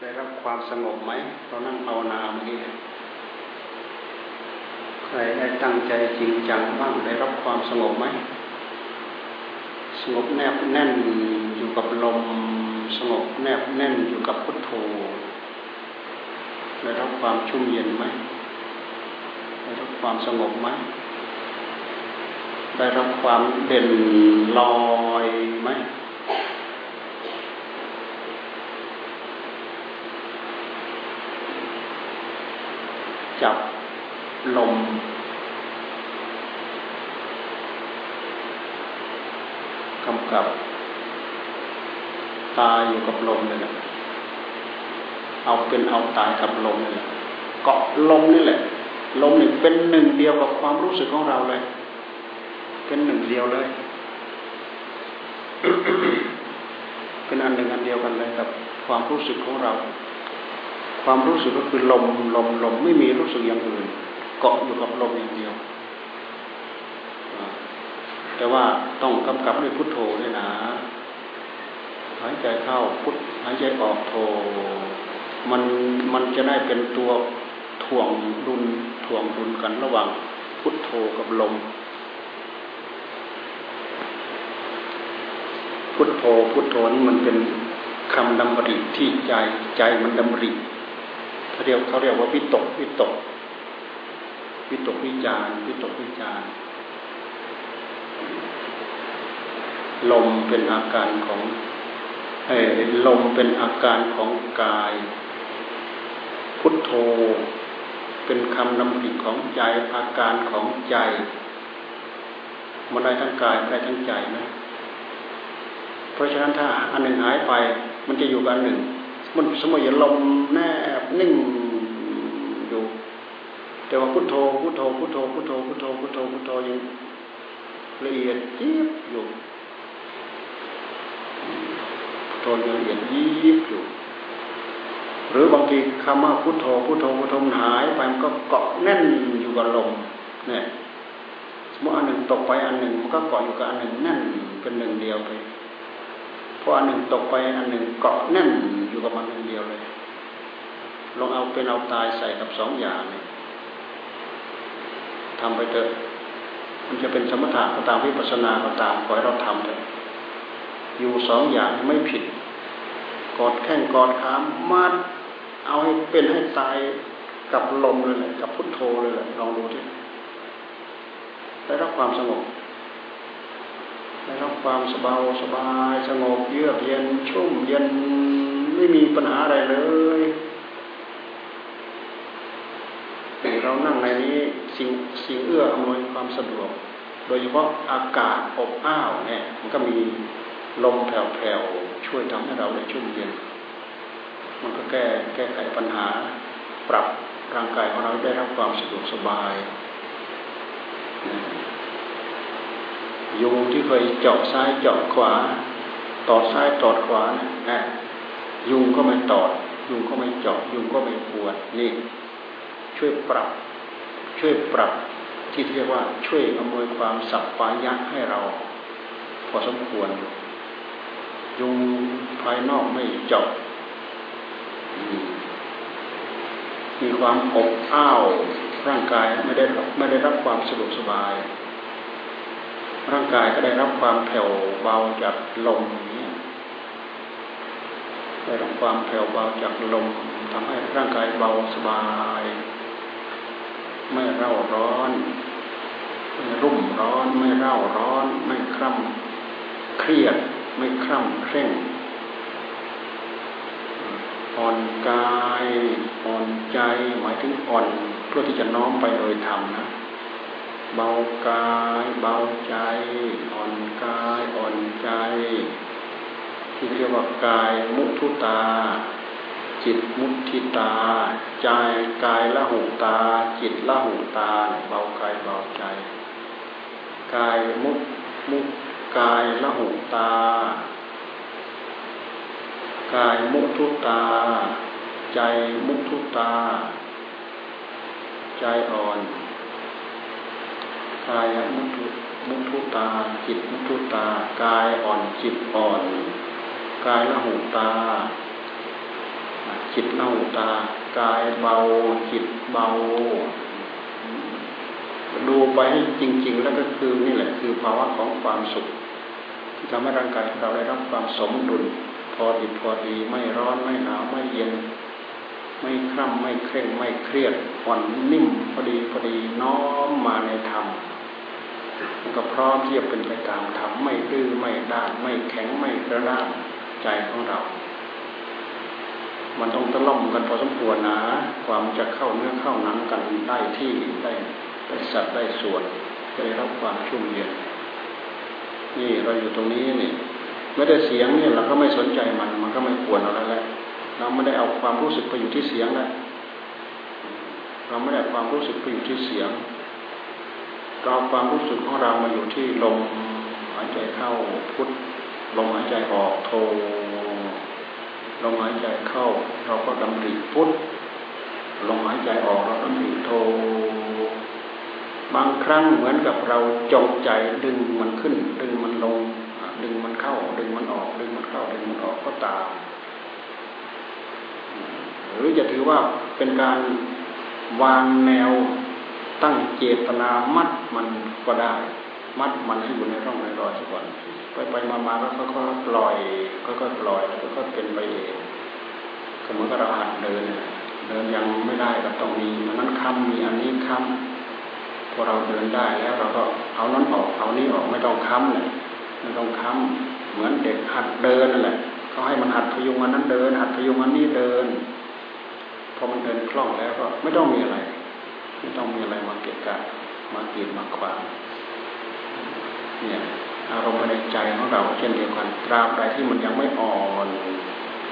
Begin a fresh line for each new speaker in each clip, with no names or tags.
ได้รับความสงบไหมเรานั่งภาวนาเมื่อกี้ใครได้ตั้งใจจริงจังบ้างได้รับความสงบไหมสงบแนบแน่นอยู่กับลมสงบแนบแน่นอยู่กับพุทโธได้รับความชุ่มเย็นไหมได้รับความสงบไหมได้รับความเด่นลอยไหม จับลม กำกับ ตายอยู่กับลมเลยนะเอาเป็นเอาตายกับลมนี่แหละเกาะลมนี่แหละ ลมนี่เป็นหนึ่งเดียวกับความรู้สึกของเราเลย เป็นหนึ่งเดียวเลย เป็นอันหนึ่งอันเดียวกันเลยกับความรู้สึกของเรา ความรู้สึกก็คือลมลมลมไม่มีรู้สึกอย่างอื่น เกาะอยู่กับลมอย่างเดียว แต่ว่าต้องกำกับด้วยพุทโธด้วยนะ หายใจเข้าพุทหายใจออกโธมันมันจะได้เป็นตัวถ่วงดุลถ่วงดุลกันระหว่างพุทโธกับลม พุทโธพุทโธนี่มันเป็นคำดำริที่ใจใจมันดำริ เขาเรียกเขาเรียกว่าวิตกวิตกวิตกวิจารวิตกวิจารลมเป็นอาการของลมเป็นอาการของกาย พุทโธ เป็นคำนำริของใจอาการของใจมันได้ทั้งกายได้ทั้งใจนะเพราะฉะนั้นถ้าอันหนึ่งหายไป มันจะอยู่กันหนึ่ง มันสมมติอย่าลมแนบนิ่งอยู่ แต่ว่าพุทโธพุทโธพุทโธพุทโธพุทโธพุทโธพุทโธยังละเอียดยิบอยู่พุทโธยังละเอียดยิบอยู่ หรือบางทีคำว่าพุทโธพุทโธพุทโธหายไปมันก็เกาะแน่นอยู่กับลมเนี่ยสมมติอันหนึ่งตกไปอันหนึ่งมันก็เกาะอยู่กับอันหนึ่งแน่นเป็นหนึ่งเดียวไปพออันหนึ่งตกไปอันหนึ่งเกาะแน่น กับมันหนึ่งเดียวเลยลองเอาเป็นเอาตายใส่กับสองอย่างเนี่ยทำไปเถอะมันจะเป็นสมถะก็ตามวิปัสสนาก็ตามขอให้เราทำเถอะอยู่สองอย่างไม่ผิด กอดแข้งกอดขามัดเอาให้เป็นให้ตายกับลมเลยแหละกับพุทโธเลยแหละลองดูที่ได้รับความสงบได้รับความสบายสบายสงบเยือกเย็นชุ่มเย็น ไม่มีปัญหาอะไรเลยเรานั่งในนี้สิ่งสิ่งเอื้ออำนวยความสะดวก โดยเฉพาะอากาศอบอ้าวเนี่ยมันก็มีลมแผ่วๆช่วยทำให้เราได้ชุ่มเย็น มันก็แก้แก้ไขปัญหา ปรับร่างกายของเราได้รับความสะดวกสบายยุงที่เคยเจาะซ้ายเจาะขวา ตอดซ้ายตอดขวานะ ยุงก็ไม่ตอด ยุงก็ไม่เจาะยุงก็ไม่ปวดนี่ ช่วยปรับ ช่วยปรับที่เรียกว่าช่วยอำนวยความสับปายะให้เรา พอสมควร ยุงภายนอกไม่เจาะมีความอบอ้าวร่างกายไม่ได้ไม่ได้รับความสะดวกสบาย ร่างกายก็ได้รับความแผ่วเบาจากลมนี้ ได้รับความแผ่วเบาจากลมทำให้ร่างกายเบาสบาย ไม่เร่าร้อน ไม่รุ่มร้อน ไม่เร่าร้อน ไม่คร่ำเครียด ไม่คร่ำเคร่งอ่อนกายอ่อนใจหมายถึงอ่อนเพื่อที่จะน้อมไปโดยธรรมนะเบากาย เบาใจ อ่อนกายอ่อนใจ ที่เรียกว่ากายมุทุตา จิตมุทิตา ใจกายละหูตา จิตละหูตาเบากายเบาใจ กายมุมุกายละหูตา กายมุทุตา ใจมุทุตา ใจอ่อนกายมุทุมุทุตา จิตมุทุตากายอ่อนจิตอ่อน กายละหูตา จิตเน่าตา กายเบา จิตเบา ดูไปให้จริง ๆ แล้วก็คือนี่แหละคือภาวะของความสุข ที่ทำให้ร่างกายของเราได้รับความสมดุล พอดีพอดีไม่ร้อนไม่หนาวไม่เย็น ไม่คร่ำไม่เคร่งไม่เครียดอ่อนนิ่มพอดีพอดีน้อมมาในธรรมมันก็พร้อมที่จะเป็นไปตามธรรมไม่ดื้อไม่ด้านไม่แข็งไม่กระด้าง ใจของเรา มันต้องตะล่อมกันพอสมควรนะความจะเข้าเนื้อเข้าหนังกันได้ที่ได้ได้สัดได้ส่วนได้รับความชุ่มเย็นนี่เราอยู่ตรงนี้นี่ไม่ได้เสียงเนี่ยเราก็ไม่สนใจมัน มันก็ไม่ควรเราแล้วแหละเราไม่ได้เอาความรู้สึกไปอยู่ที่เสียงแล้วเราไม่ได้ความรู้สึกไปอยู่ที่เสียง เราความรู้สึกของเรามาอยู่ที่ลมหายใจเข้าพุท ลมหายใจออกโทลมหายใจเข้า เราก็ดำริพุทลมหายใจออกเราดำริโท บางครั้งเหมือนกับเราจงใจดึงมันขึ้น ดึงมันลง ดึงมันเข้า ดึงมันออก ดึงมันเข้า ดึงมันออกก็ตาม หรือจะถือว่าเป็นการวางแนวตั้งเจตนามัดมันก็ได้ มัดมันให้อยู่ในร่องในรอยสักก่อนไปไปมามาก็ค่อยๆปล่อยค่อยๆปล่อยแล้วก็เป็นไปเองก็เหมือนกับเราหัดเดินเดินยังไม่ได้ก็ต้องมีอันนั้นคำมีอันนี้คำพอเราเดินได้แล้วเราก็เอานั้นออกเอานี้ออกไม่ต้องค้ำเลยไม่ต้องค้ำเหมือนเด็กหัดเดินนั่นแหละเขาให้มันหัดพยุงอันนั้นเดิน หัดพยุงอันนี้เดินพอมันเดินคล่องแล้วก็ไม่ต้องมีอะไร ไม่ต้องมีอะไรมาเกะกะมาเกีดมาขวาง เนี่ยอารมณ์ในใจของเราเช่นเดียวกันตราบใดที่มันยังไม่อ่อน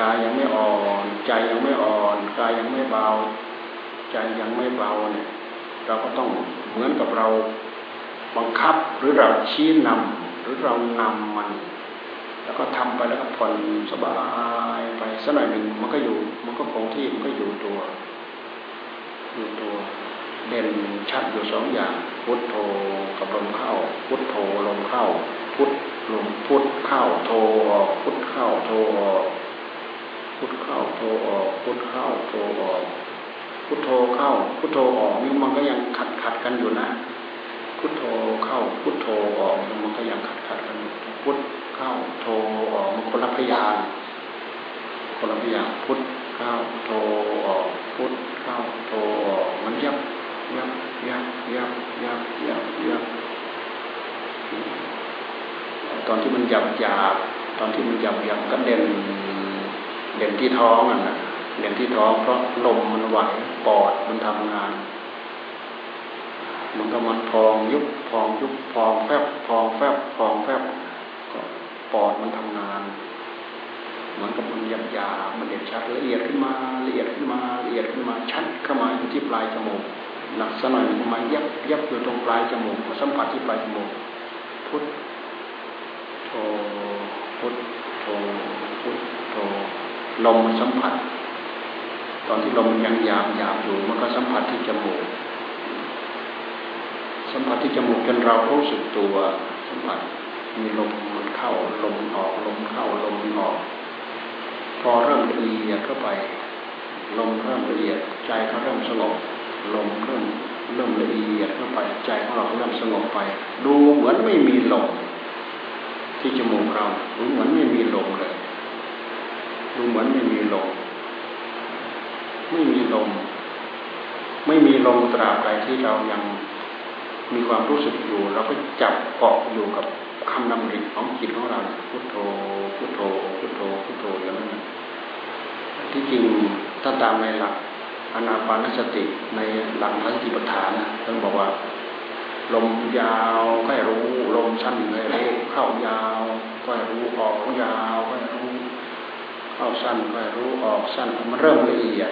กายยังไม่อ่อน ใจยังไม่อ่อนกายยังไม่เบา ใจยังไม่เบาเนี่ย เราก็ต้องเหมือนกับเราบังคับหรือเราชี้นำหรือเรานำมัน แล้วก็ทำไปแล้วก็ผ่อนสบายไปสักหน่อยหนึ่งมันก็อยู่ มันก็คงที่มันก็อยู่ตัวอยู่ตัว เด่นชัดอยู่สองอย่าง พุทโธกับลมเข้า พุทโธลมเข้า พุทลมพุทเข้าโธออกพุทเข้าโธออกพุทเข้าโธออกพุทเข้าโธออกพุทโธเข้า พุทโธออกนี่มันก็ยังขัดขัดกันอยู่นะ พุทโธเข้า พุทโธออกมันก็ยังขัดขัดกันพุทเข้าโธออกมันคนละพยานคนละพยานพุทเข้าโธออกพุทเข้าโธออกมันยับ ยับยับยับยับยับยับตอนที่มันหยับหยาบตอนที่มันหยับหยาบก็เด่นเด่นที่ท้องอะนะเด่นที่ท้องเพราะลมมันไหวปอดมันทำงาน มันก็มันพองยุบพองยุบพองแฟบพองแฟบพองแฟบก็ปอดมันทำงานเหมือนกับมันหยาบหยาบมันเด่นชัดละเอียดขึ้นมาละเอียดขึ้นมาละเอียดขึ้นมาชัดเข้ามาอยู่ที่ปลายจมูก หลักสหน่อยมายับยับอยู่ตรงปลายจมูกสัมผัสที่ปลายจมูกพุทโธพุทโธพุทโธลมันสัมผัส ตอนที่ลมยังยามยามอยู่มันก็สัมผัสที่จมูกสัมผัสที่จมูกจนเรารู้สึกตัวสัมผัสมีลมมันเข้าลมออกลมเข้าลมออก พอเริ่มละเอียดเข้าไป ลมเริ่มละเอียดใจเขาเริ่มสงบ ลมเริ่มเริ่มละเอียดเข้าไปใจของเราเริ่มสงบไป ดูเหมือนไม่มีลมที่จมูกเราดูเหมือนไม่มีลมเลยดูเหมือนไม่มีลมไม่มีลม ไม่มีลมตราบใดที่เรายังมีความรู้สึกอยู่ เราก็จับเกาะอยู่กับคำนำริของจิตของเราพุทโธพุทโธพุทโธพุทโธอย่างนั้นที่จริงถ้าตามในหลัก อนาปานสติในหลักสติปัฏฐานท่านบอกว่า ลมยาวก็ให้รู้ลมสั้นก็ให้รู้เข้ายาวก็ให้รู้ออกยาวก็ให้รู้เข้าสั้นก็ให้รู้ออกสั้นมันเริ่มละเอียด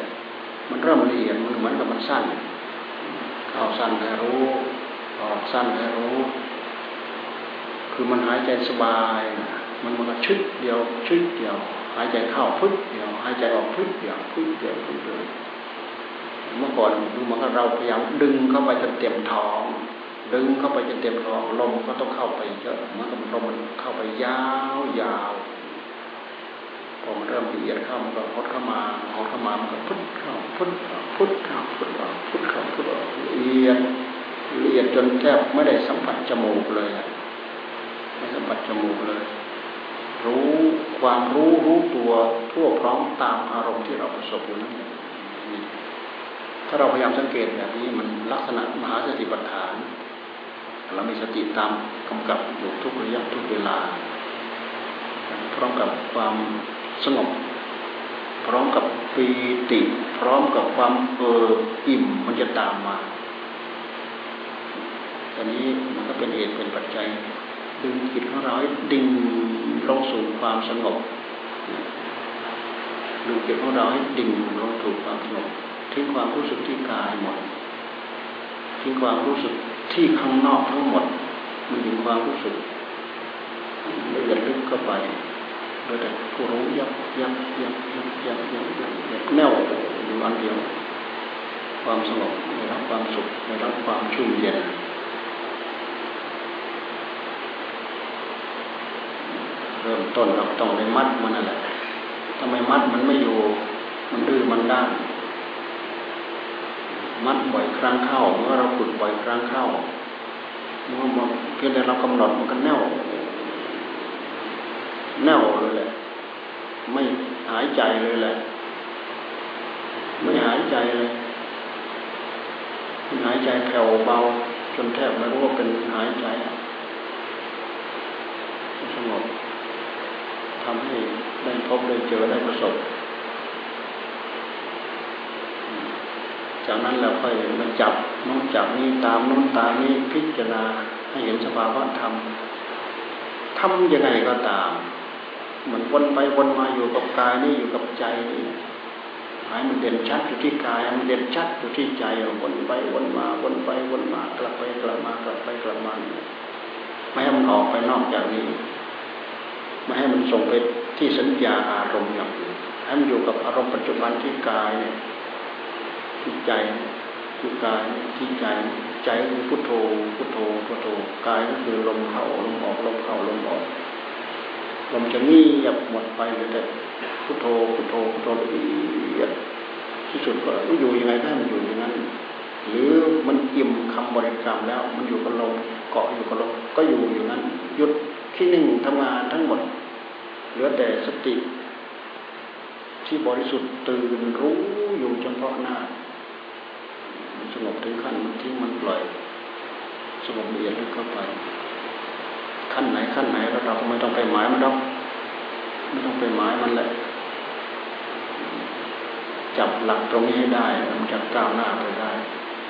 มันเริ่มละเอียดมันเหมือนกับมันสั้นเข้าสั้นก็ให้รู้ออกสั้นก็ให้รู้ คือมันหายใจสบายมันมันก็ชึดเดียวชึดเดียว หายใจเข้าพึดเดียว หายใจออกพึดเดียวพึดเดียวพึดเดียว เมื่อก่อนดูมันก็เราพยายามดึงเข้าไปจนเต็มท้อง ดึงเข้าไปจนเต็มท้องลมก็ต้องเข้าไปเยอะมันก็ลมมันเข้าไปยาวยาวพอมันเริ่มละเอียดเข้ามันก็หดเข้ามาหดเข้ามามันก็พุทเข้าพุทเข้าพุทเข้าพุทเข้าพุทเข้าพุทออกละเอียดละเอียดจนแทบไม่ได้สัมผัสจมูกเลยไม่สัมผัสจมูกเลย รู้ความรู้รู้ตัวทั่วพร้อมตามอารมณ์ที่เราประสบอยู่นั่น ถ้าเราพยายามสังเกตแบบนี้มันลักษณะมหาสติปัฏฐานเรามีสติตามกำกับอยู่ทุกระยะทุกเวลา พร้อมกับความสงบ พร้อมกับปีติ พร้อมกับความเอออิ่มมันจะตามมาตอนนี้มันก็เป็นเหตุเป็นปัจจัยดึงจิตของเราให้ดิ่งลงสู่ความสงบดึงจิตของเราให้ดิ่งลงสู่ความสงบ ทิ้งความรู้สึกที่กายหมด ทิ้งความรู้สึกที่ข้างนอกทั้งหมด มันถึงความรู้สึกละเอียดลึกเข้าไปโดยแต่ผู้รู้ยับยับยับยับยับยับยับยับแน่วอยู่อันเดียว ความสงบในรับความสุขในรับความชุ่มเย็นเริ่มต้นเราต้องไปมัดมันนั่นแหละทำไมมัดมันไม่อยู่ มันดื้อมันด้าน มัดบ่อยครั้งเข้า เมื่อเราฝึกบ่อยครั้งเข้าเมื่อเพียงแต่เรากำหนดมันก็แน่วแน่วเลยแหละ ไม่หายใจเลยแหละ ไม่หายใจเลยหายใจแผ่วเบา จนแทบไม่รู้ว่าเป็นหายใจสงบทำให้ได้พบได้เจอได้ประสบ จากนั้นเราค่อยมาจับน้องจับนี้ตามน้องตามนี้พิจารณาให้เห็นสภาวะธรรมทำยังไงก็ตาม มันวนไปวนมาอยู่กับกายนี่อยู่กับใจนี่หายมันเด่นชัดอยู่ที่กายมันเด่นชัดอยู่ที่ใจวนไปวนมาวนไปวนมากลับไปกลับมากลับไปกลับมาไม่ให้มันออกไปนอกจากนี้ไม่ให้มันส่งไปที่สัญญาอารมณ์อย่างอื่นให้มันอยู่กับอารมณ์ปัจจุบันที่กายเนี่ย ที่ใจที่กายที่ใจใจคือพุทโธพุทโธพุทโธกายก็คือลมเข้าลมออกลมเข้าลมออกลมจะงีหยับหมดไปเลยแต่พุทโธพุทโธพุทโธละเอียดที่สุดก็อยู่ยังไงได้มันอยู่อย่างนั้น หรือมันอิ่มคำบริกรรมแล้ว มันอยู่กับลมเกาะอยู่กับลมก็อยู่อยู่งนั้นหยุดที่หนึ่งทำงานทั้งหมด เหลือแต่สติ ที่บริสุทธิ์ตื่นรู้อยู่เฉพาะหน้าสงบ ถึงขั้นมันทิ้งมันปล่อยสงบละเอียดลึกเข้าไป ขั้นไหนขั้นไหนเราเราไม่ต้องไปหมายมันหรอกไม่ต้องไปหมายมันแหละจับหลักตรงนี้ให้ได้มันจะก้าวหน้าไปได้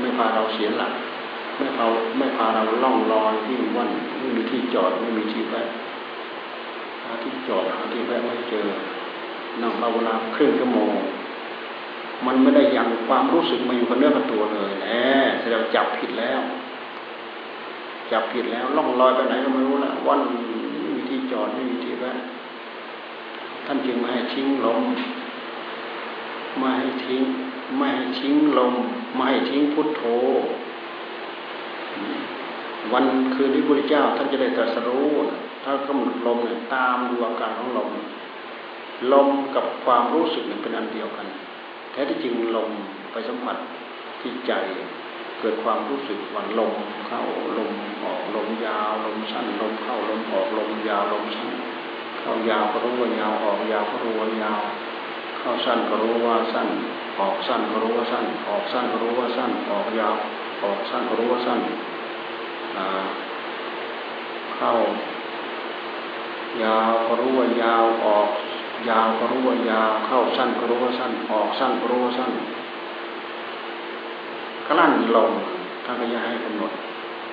ไม่พาเราเสียหลัก ไม่พาไม่พาเราล่องลอยที่วันไม่มีที่จอดไม่มีที่แวะหาที่จอดหาที่แวะไม่เจอนั่งภาวนาครึ่งชั่วโมงมันไม่ได้ยังความรู้สึกมาอยู่กับเนื้อกับตัว จับผิดแล้ว จับผิดแล้วล่องลอยไปไหนก็ไม่รู้ละวันมีที่จอดไม่มีที่แวะท่านจึงมาให้ทิ้งลมมาให้ทิ้งไม่ให้ทิ้งลมไม่ให้ทิ้งพุทโธ วันคืนที่พระเจ้า ท่านจะได้ตรัสรู้ถ้ากำหนดลมเนี่ยตามดูอาการของลมลมกับความรู้สึกเนี่ยเป็นอันเดียวกัน แท้ที่จริงลมไปสัมผัสที่ใจ เกิดความรู้สึกว่าลมเข้าลมออกลมยาวลมสั้นลมเข้าลมออกลมยาวลมสั้นเข้ายาวก็รู้ว่ายาวออกยาวก็รู้ว่ายาว เข้าสั้นก็รู้ว่าสั้น ออกสั้นก็รู้ว่าสั้น ออกสั้นก็รู้ว่าสั้น ออกยาว ออกสั้นก็รู้ว่าสั้นเข้ายาวก็รู้ว่ายาวออก ยาวก็รู้ว่ายาวเข้าสั้นก็รู้ว่าสั้น ออกสั้นก็รู้ว่าสั้น กลั้นลมท่านก็ยังให้กำหนด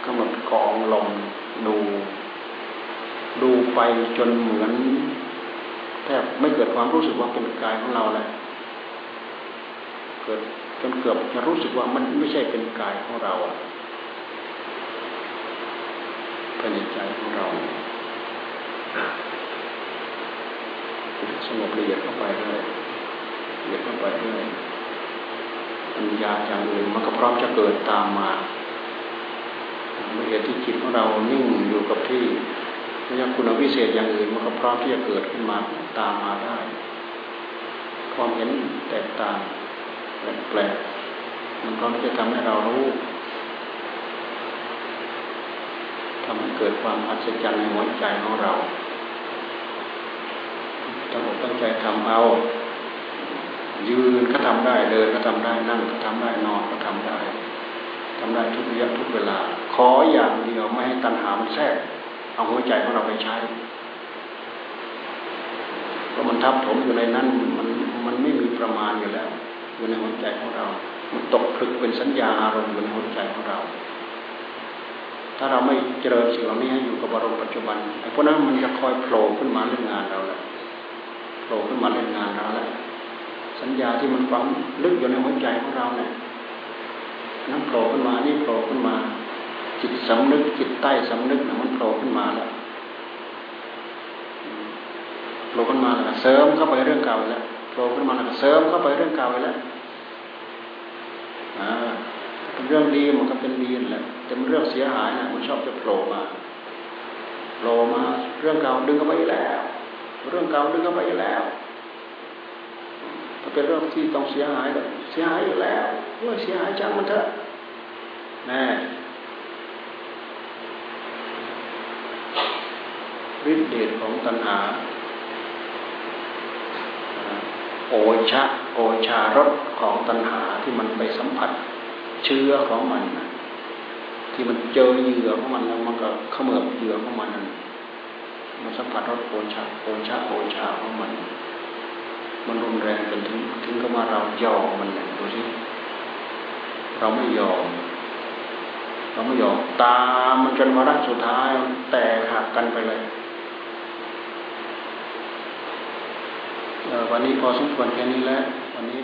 กำหนดกองลมดู ดูไปจนเหมือนแทบไม่เกิดความรู้สึกว่าเป็นกายของเราแหละเกิดจนเกือบจะรู้สึกว่ามันไม่ใช่เป็นกายของเราภายในใจของเราสงบละเอียดเข้าไปเรื่อยละเอียดเข้าไปเรื่อย ปัญญาอย่างอื่นมันก็พร้อมจะเกิดตามมาเมื่อเหตุที่จิตของเรานิ่งอยู่กับที่พยาคุณวิเศษอย่างอื่นมันก็พร้อมที่จะเกิดขึ้นมาตามมาได้ ความเห็นแตกต่างแปลกๆมันก็จะทำให้เรารู้ทำให้เกิดความอัศจรรย์ในหัวใจของเราตั้งอกตั้งใจทำเอา ยืนก็ทำได้เดินก็ทำได้นั่งก็ทำได้นอนก็ทำได้ทำได้ทุกระยะทุกเวลา ขออย่างเดียวไม่ให้ตัณหามันแทรกเอาหัวใจของเราไปใช้เพราะมันทับถมอยู่ในนั้นมันมันไม่มีประมาณอยู่แล้วอยู่ในหัวใจของเรา มันตกผลึกเป็นสัญญาอารมณ์อยู่ในหัวใจของเรา ถ้าเราไม่เจริญสิ่งเหล่านี้อยู่กับอารมณ์ปัจจุบันไอ้พวกนั้นมันจะคอยโผล่ขึ้นมาเล่นงานเราแหละโผล่ขึ้นมาเล่นงานเราแหละ สัญญาที่มันฝังลึกอยู่ในหัวใจของเราเนี่ยนั่นโผล่ขึ้นมา นี่โผล่ขึ้นมา จิตสำนึก จิตใต้สำนึกนะมันโผล่ขึ้นมาแล้วโผล่ขึ้นมาแล้วเสริมเข้าไปเรื่องเก่าแล้วโผล่ขึ้นมาแล้วเสริมเข้าไปเรื่องเก่าแล้วอ่าเป็นเรื่องดีมันก็เป็นดีแหละแต่มันเรื่องเสียหายนะมันชอบจะโผล่มาโผล่มา เรื่องเก่าดึงเข้าไปแล้ว เรื่องเก่าดึงเข้าไปแล้ว เป็นเรื่องที่ต้องเสียหายก็เสียหายอยู่แล้วด้วยเสียหายจังมันเถอะน่ฤทธิเดชของตัณหาโอชะโอชารสของตัณหาที่มันไปสัมผัสเชื้อของมัน ที่มันเจอเหยื่อของมันแล้วมันก็เขมือบเหยื่อของมันมันสัมผัสรสโอชาโอชาโอชาของมัน มันรุนแรงจนถึงถึงกับว่าเรายอมมันเนี่ยดูสิเราไม่ยอม เราไม่ยอมตามมันจนวาระสุดท้ายแตกหักกันไปเลยวันนี้พอสมควรแค่นี้แล้ววันนี้